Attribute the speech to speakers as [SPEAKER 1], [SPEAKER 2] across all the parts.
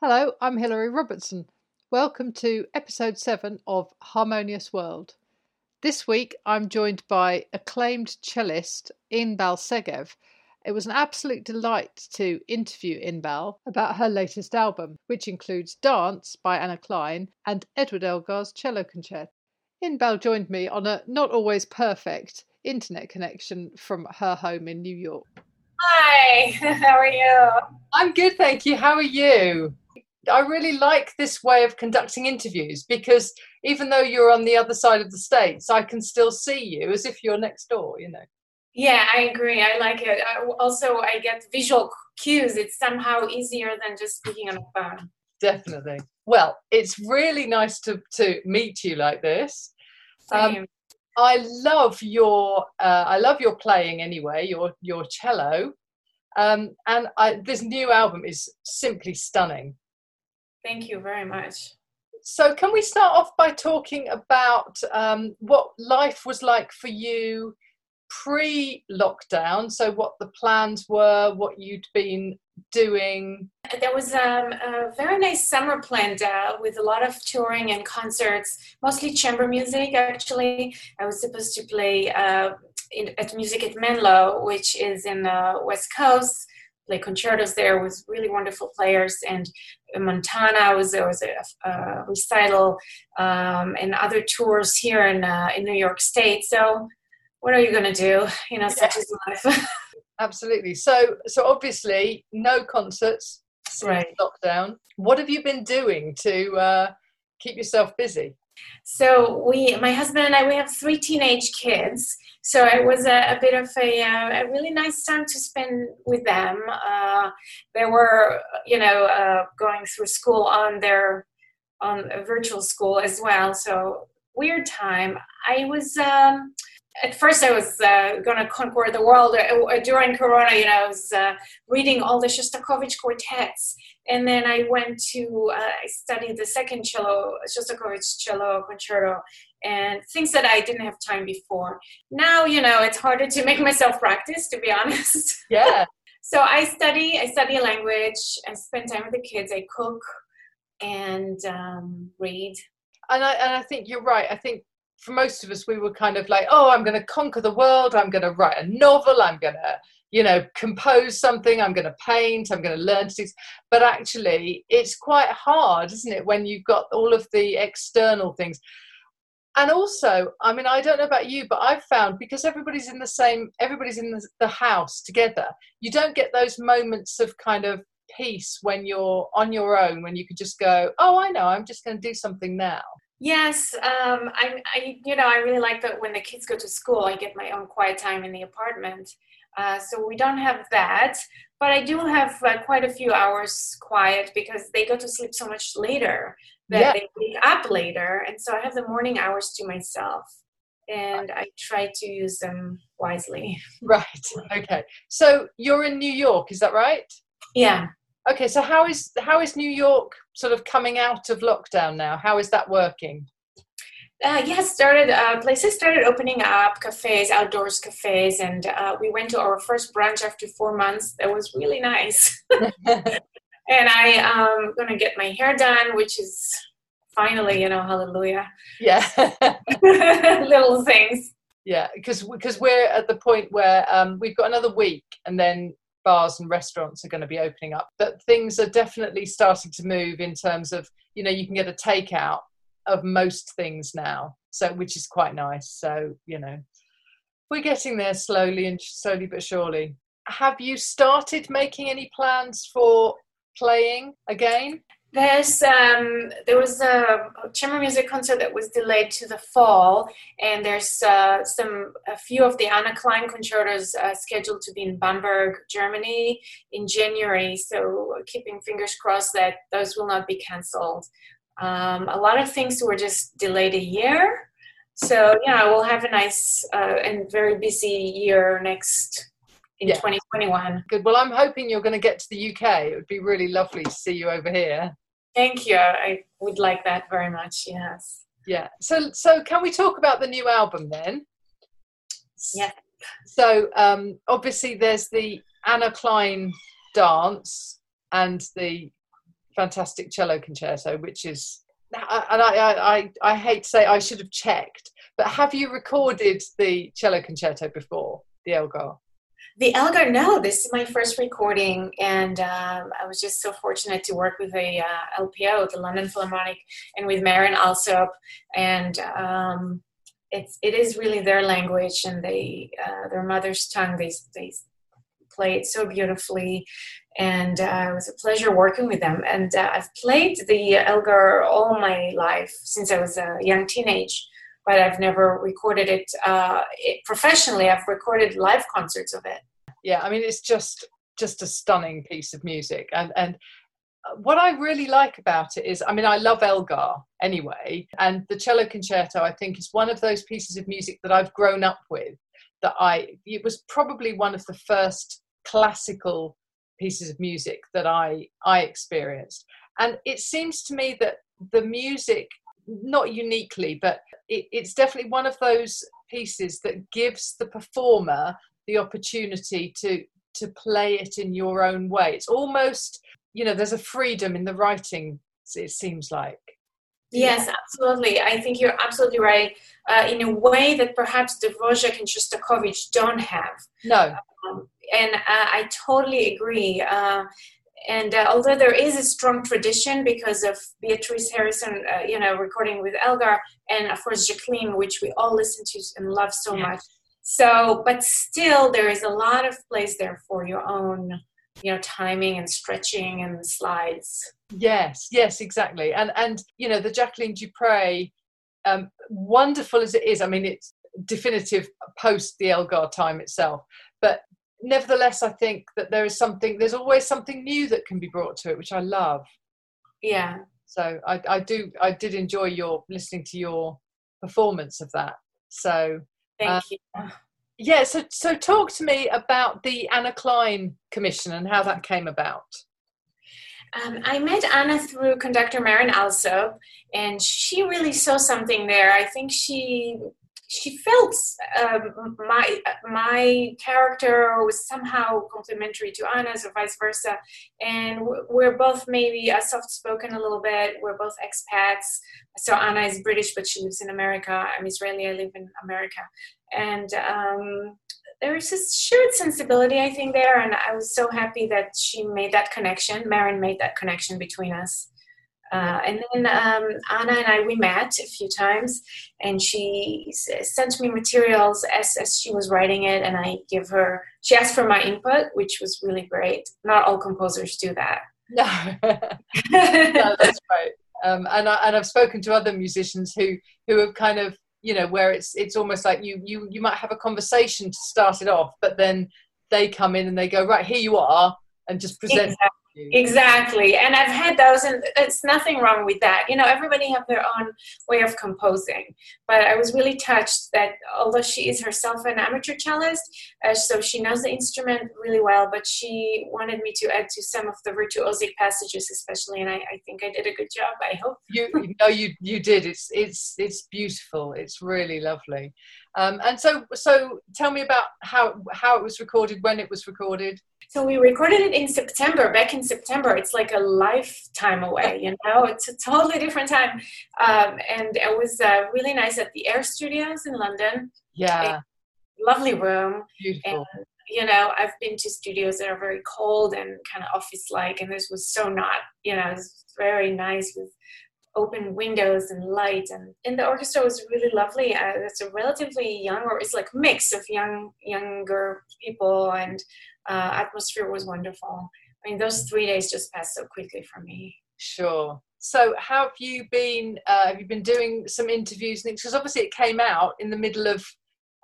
[SPEAKER 1] Hello, I'm Hilary Robertson. Welcome to episode 7 of Harmonious World. This week I'm joined by acclaimed cellist Inbal Segev. It was an absolute delight to interview Inbal about her latest album, which includes Dance by Anna Clyne and Edward Elgar's cello concerto. Inbal joined me on a not always perfect internet connection from her home in New York.
[SPEAKER 2] Hi, how are you?
[SPEAKER 1] I'm good, thank you. How are you? I really like this way of conducting interviews because even though you're on the other side of the states, I can still see you as if you're next door, you know.
[SPEAKER 2] Yeah, I agree. I like it. I, also, I get visual cues. It's somehow easier than just speaking on the phone.
[SPEAKER 1] Definitely. Well, it's really nice to, to meet you like this. Um, I love your uh, I love your playing anyway. Your your cello, um, and I, this new album is simply stunning.
[SPEAKER 2] Thank you very much.
[SPEAKER 1] So, can we start off by talking about um, what life was like for you pre lockdown? So, what the plans were, what you'd been doing?
[SPEAKER 2] There was um, a very nice summer planned uh, with a lot of touring and concerts, mostly chamber music actually. I was supposed to play uh, in, at Music at Menlo, which is in the West Coast play concertos there with really wonderful players. And Montana was there was a, a recital um, and other tours here in uh, in New York State. So what are you going to do? You know, such is life.
[SPEAKER 1] Absolutely. So so obviously no concerts since right. lockdown. What have you been doing to uh, keep yourself busy?
[SPEAKER 2] So we, my husband and I, we have three teenage kids. So it was a, a bit of a, uh, a, really nice time to spend with them. Uh, they were, you know, uh, going through school on their on virtual school as well. So weird time. I was. Um, at first I was uh, going to conquer the world uh, during Corona. You know, I was uh, reading all the Shostakovich quartets, and then I went to uh, I studied the second cello Shostakovich cello concerto, and things that I didn't have time before. Now, you know, it's harder to make myself practice, to be honest.
[SPEAKER 1] Yeah.
[SPEAKER 2] so I study. I study a language. I spend time with the kids. I cook and um, read.
[SPEAKER 1] And I, and I think you're right. I think for most of us, we were kind of like, oh, I'm going to conquer the world. I'm going to write a novel. I'm going to, you know, compose something. I'm going to paint. I'm going to learn to do. But actually, it's quite hard, isn't it, when you've got all of the external things. And also, I mean, I don't know about you, but I've found because everybody's in the same, everybody's in the, the house together, you don't get those moments of kind of peace when you're on your own, when you could just go, oh, I know, I'm just going to do something now.
[SPEAKER 2] Yes, um, I, I, you know, I really like that when the kids go to school, I get my own quiet time in the apartment. Uh, so we don't have that, but I do have uh, quite a few hours quiet because they go to sleep so much later that yeah. they wake up later, and so I have the morning hours to myself, and I try to use them wisely.
[SPEAKER 1] Right. Okay. So you're in New York, is that right?
[SPEAKER 2] Yeah.
[SPEAKER 1] Okay, so how is how is New York sort of coming out of lockdown now? How is that working?
[SPEAKER 2] Uh, yeah, started uh, places started opening up, cafes, outdoors cafes, and uh, we went to our first brunch after four months. That was really nice. and I am um, gonna get my hair done, which is finally, you know, hallelujah.
[SPEAKER 1] Yeah,
[SPEAKER 2] little things.
[SPEAKER 1] Yeah, because because we're at the point where um, we've got another week, and then bars and restaurants are going to be opening up. But things are definitely starting to move in terms of, you know, you can get a takeout of most things now, so which is quite nice. So, you know, we're getting there slowly and slowly but surely. Have you started making any plans for playing again?
[SPEAKER 2] There's um, there was a chamber music concert that was delayed to the fall, and there's uh, some a few of the Anna Clyne concertos uh, scheduled to be in Bamberg, Germany, in January. So keeping fingers crossed that those will not be cancelled. Um, a lot of things were just delayed a year. So yeah, we'll have a nice uh, and very busy year next in yeah. 2021.
[SPEAKER 1] Good. Well, I'm hoping you're going to get to the UK. It would be really lovely to see you over here.
[SPEAKER 2] Thank you. I would like that very much. Yes.
[SPEAKER 1] Yeah. So, so can we talk about the new album then?
[SPEAKER 2] Yeah.
[SPEAKER 1] So, um, obviously, there's the Anna Clyne dance and the fantastic cello concerto, which is and I, I, I hate to say I should have checked, but have you recorded the cello concerto before the Elgar?
[SPEAKER 2] The Elgar, no. This is my first recording, and um, I was just so fortunate to work with the uh, LPO, the London Philharmonic, and with Marin Alsop, and um, it's it is really their language and they uh, their mother's tongue. They they play it so beautifully, and uh, it was a pleasure working with them. And uh, I've played the Elgar all my life since I was a young teenage, but I've never recorded it, uh, it professionally. I've recorded live concerts of it.
[SPEAKER 1] Yeah, I mean it's just just a stunning piece of music, and and what I really like about it is, I mean, I love Elgar anyway, and the cello concerto I think is one of those pieces of music that I've grown up with. That I, it was probably one of the first classical pieces of music that I I experienced. And it seems to me that the music, not uniquely, but it, it's definitely one of those pieces that gives the performer the opportunity to to play it in your own way. It's almost, you know, there's a freedom in the writing. It seems like.
[SPEAKER 2] Yes, absolutely. I think you're absolutely right. Uh, in a way that perhaps Dvorak and Shostakovich don't have.
[SPEAKER 1] No.
[SPEAKER 2] Um, and uh, I totally agree. Uh, and uh, although there is a strong tradition because of Beatrice Harrison, uh, you know, recording with Elgar, and of course Jacqueline, which we all listen to and love so yes. much. So, but still, there is a lot of place there for your own, you know, timing and stretching and slides.
[SPEAKER 1] Yes, yes, exactly. And and you know, the Jacqueline du Pré, um, wonderful as it is. I mean, it's definitive post the Elgar time itself, but nevertheless, I think that there is something, there's always something new that can be brought to it, which I love.
[SPEAKER 2] Yeah.
[SPEAKER 1] So I, I do, I did enjoy your listening to your performance of that. So
[SPEAKER 2] thank uh, you.
[SPEAKER 1] Yeah. So, so talk to me about the Anna Klein Commission and how that came about.
[SPEAKER 2] Um, I met Anna through conductor Marin Alsop, and she really saw something there. I think she she felt um, my my character was somehow complementary to Anna's or vice versa, and we're both maybe uh, soft spoken a little bit. We're both expats. So Anna is British, but she lives in America. I'm Israeli. I live in America, and um, there was this shared sensibility I think there, and I was so happy that she made that connection. Marin made that connection between us. Uh, and then um, Anna and I we met a few times, and she sent me materials as, as she was writing it, and I give her. She asked for my input, which was really great. Not all composers do that.
[SPEAKER 1] No, no that's right. Um, and I, and I've spoken to other musicians who who have kind of you know where it's it's almost like you you you might have a conversation to start it off, but then they come in and they go right here you are and just present
[SPEAKER 2] exactly exactly and i've had those and it's nothing wrong with that you know everybody have their own way of composing but i was really touched that although she is herself an amateur cellist uh, so she knows the instrument really well but she wanted me to add to some of the virtuosic passages especially and i, I think i did a good job i hope.
[SPEAKER 1] You know you you did it's it's it's beautiful it's really lovely. Um, and so so tell me about how how it was recorded when it was recorded
[SPEAKER 2] so we recorded it in September, back in September. It's like a lifetime away, you know, it's a totally different time. Um, and it was uh, really nice at the Air Studios in London.
[SPEAKER 1] Yeah.
[SPEAKER 2] lovely room.
[SPEAKER 1] Beautiful.
[SPEAKER 2] And, you know, I've been to studios that are very cold and kind of office like, and this was so not, you know, it's very nice with open windows and light and, and the orchestra was really lovely uh, it's a relatively young or it's like mix of young younger people and uh, atmosphere was wonderful. I mean those three days just passed so quickly for me.
[SPEAKER 1] Sure. So how have you been uh, have you been doing some interviews? And things? because obviously it came out in the middle of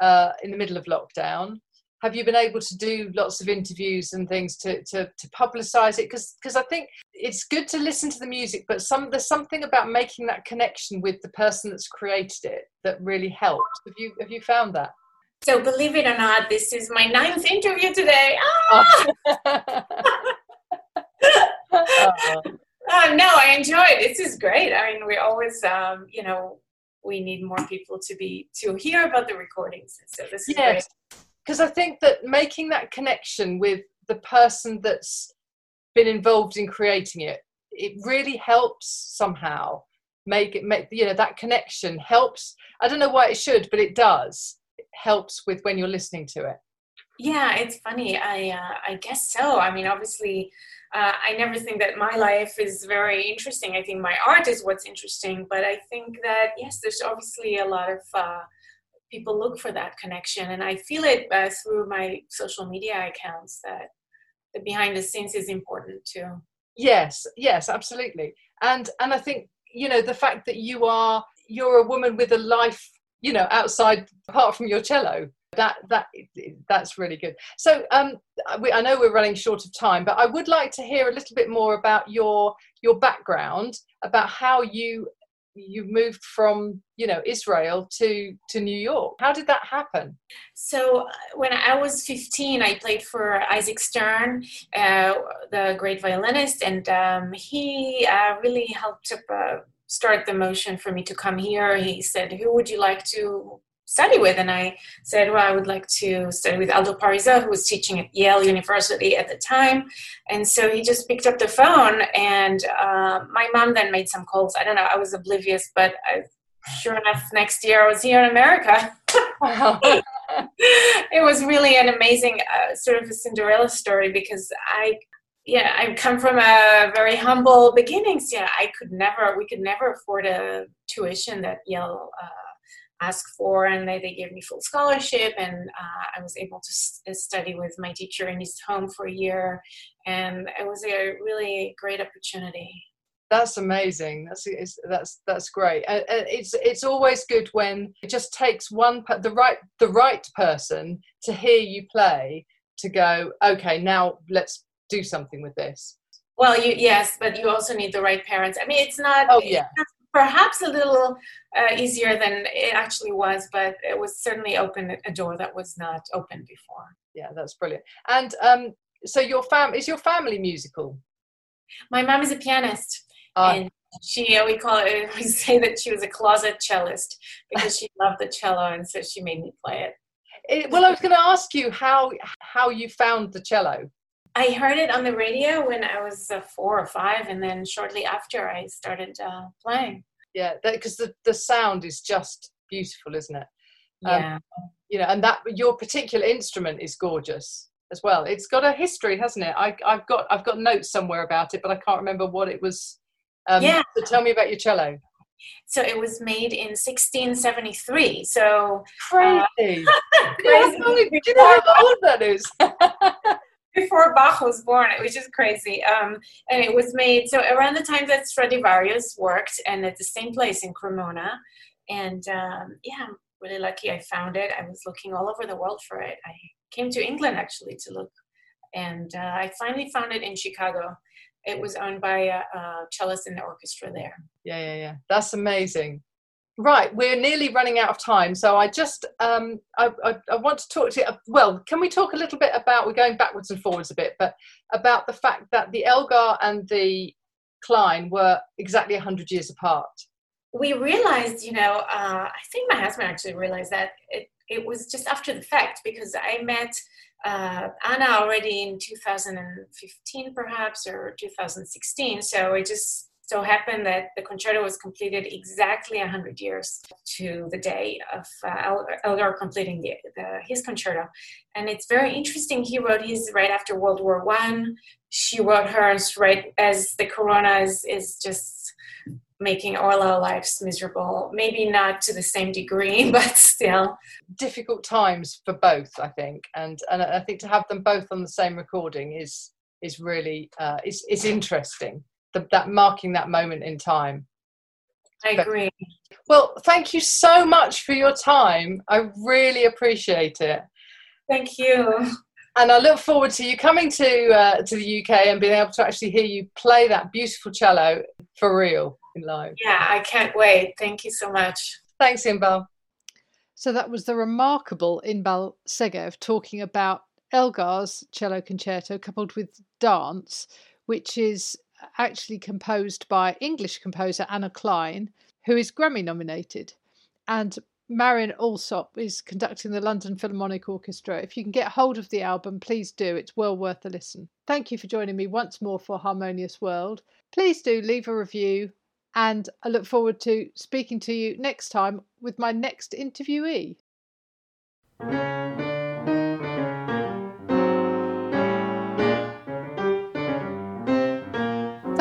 [SPEAKER 1] uh, in the middle of lockdown. Have you been able to do lots of interviews and things to to, to publicize it? Because because i think it's good to listen to the music but some there's something about making that connection with the person that's created it that really helps. Have you have you found that
[SPEAKER 2] so believe it or not this is my ninth interview today. Ah! oh. Uh, no i enjoy it. This is great. I mean we always um, you know we need more people to be to hear about the recordings. So this is yes.
[SPEAKER 1] because I think that making that connection with the person that's been involved in creating it it really helps somehow make it make you know that connection helps. I don't know why it should but it does helps with when you're listening to it.
[SPEAKER 2] Yeah it's funny. I uh, i guess so. I mean obviously uh, i never think that my life is very interesting. I think my art is what's interesting but i think that yes there's obviously a lot of uh, people look for that connection and i feel it uh, through my social media accounts that the behind the scenes is important too.
[SPEAKER 1] Yes yes absolutely. And and i think you know the fact that you are you're a woman with a life you know outside apart from your cello. That that that's really good. So um we, i know we're running short of time but i would like to hear a little bit more about your your background about how you you moved from you know israel to to new york. How did that happen?
[SPEAKER 2] So uh, when i was 15 i played for isaac stern uh, the great violinist and um, he uh, really helped uh, start the motion for me to come here. He said who would you like to study with? And i said well i would like to study with Aldo Parisot who was teaching at yale university at the time. And so he just picked up the phone and uh, my mom then made some calls. I don't know i was oblivious but I, sure enough next year i was here in america. It was really an amazing uh, sort of a cinderella story because i yeah i come from a very humble beginnings yeah i could never we could never afford a tuition that yale uh, asked for and they, they gave me full scholarship and uh, i was able to s- uh, study with my teacher in his home for a year and it was a really great opportunity.
[SPEAKER 1] That's amazing. That's that's that's great. Uh, it's it's always good when it just takes one the right the right person to hear you play to go okay now let's do something with this
[SPEAKER 2] well you yes but you also need the right parents i mean it's not
[SPEAKER 1] oh yeah
[SPEAKER 2] perhaps a little uh, easier than it actually was, but it was certainly open a door that was not open before.
[SPEAKER 1] Yeah, that's brilliant. And um, so your fam is your family musical?
[SPEAKER 2] My mom is a pianist, uh, and she we call it we say that she was a closet cellist because she loved the cello, and so she made me play it.
[SPEAKER 1] it well, I was going to ask you how how you found the cello.
[SPEAKER 2] I heard it on the radio when I was uh, four or five, and then shortly after I started uh, playing.
[SPEAKER 1] Yeah, because the, the sound is just beautiful, isn't it?
[SPEAKER 2] Um, yeah.
[SPEAKER 1] You know, and that your particular instrument is gorgeous as well. It's got a history, hasn't it? I, have got I've got notes somewhere about it, but I can't remember what it was. Um, yeah. So tell me about your cello.
[SPEAKER 2] So it was made in 1673. So
[SPEAKER 1] crazy. Uh, crazy. Do you know how old that is?
[SPEAKER 2] before Bach was born, which is crazy. Um, and it was made so around the time that Stradivarius worked, and at the same place in Cremona. And um, yeah, I'm really lucky I found it. I was looking all over the world for it. I came to England actually to look, and uh, I finally found it in Chicago. It was owned by a, a cellist in the orchestra there.
[SPEAKER 1] Yeah, yeah, yeah. That's amazing. Right, we're nearly running out of time, so I just um, I, I, I, want to talk to you. Well, can we talk a little bit about? We're going backwards and forwards a bit, but about the fact that the Elgar and the Clyne were exactly hundred years apart.
[SPEAKER 2] We realized, you know, uh, I think my husband actually realized that it it was just after the fact because I met uh, Anna already in 2015, perhaps or 2016. So I just so happened that the concerto was completed exactly 100 years to the day of uh, Elgar completing the, the, his concerto. And it's very interesting. He wrote his right after World War One. She wrote hers right as the corona is, is just making all our lives miserable. Maybe not to the same degree, but still.
[SPEAKER 1] Difficult times for both, I think. And, and I think to have them both on the same recording is is really uh, is, is interesting the, that marking that moment in time.
[SPEAKER 2] I agree.
[SPEAKER 1] But, well, thank you so much for your time. I really appreciate it.
[SPEAKER 2] Thank you.
[SPEAKER 1] And I look forward to you coming to uh, to the UK and being able to actually hear you play that beautiful cello for real in live.
[SPEAKER 2] Yeah, I can't wait. Thank you so much.
[SPEAKER 1] Thanks, Inbal.
[SPEAKER 3] So that was the remarkable Inbal Segev talking about Elgar's cello concerto coupled with dance, which is actually composed by English composer Anna Clyne, who is Grammy nominated. And
[SPEAKER 1] Marin Alsop is conducting the London Philharmonic Orchestra. If you can get hold of the album, please do. It's well worth a listen. Thank you for joining me once more for Harmonious World. Please do leave a review, and I look forward to speaking to you next time with my next interviewee.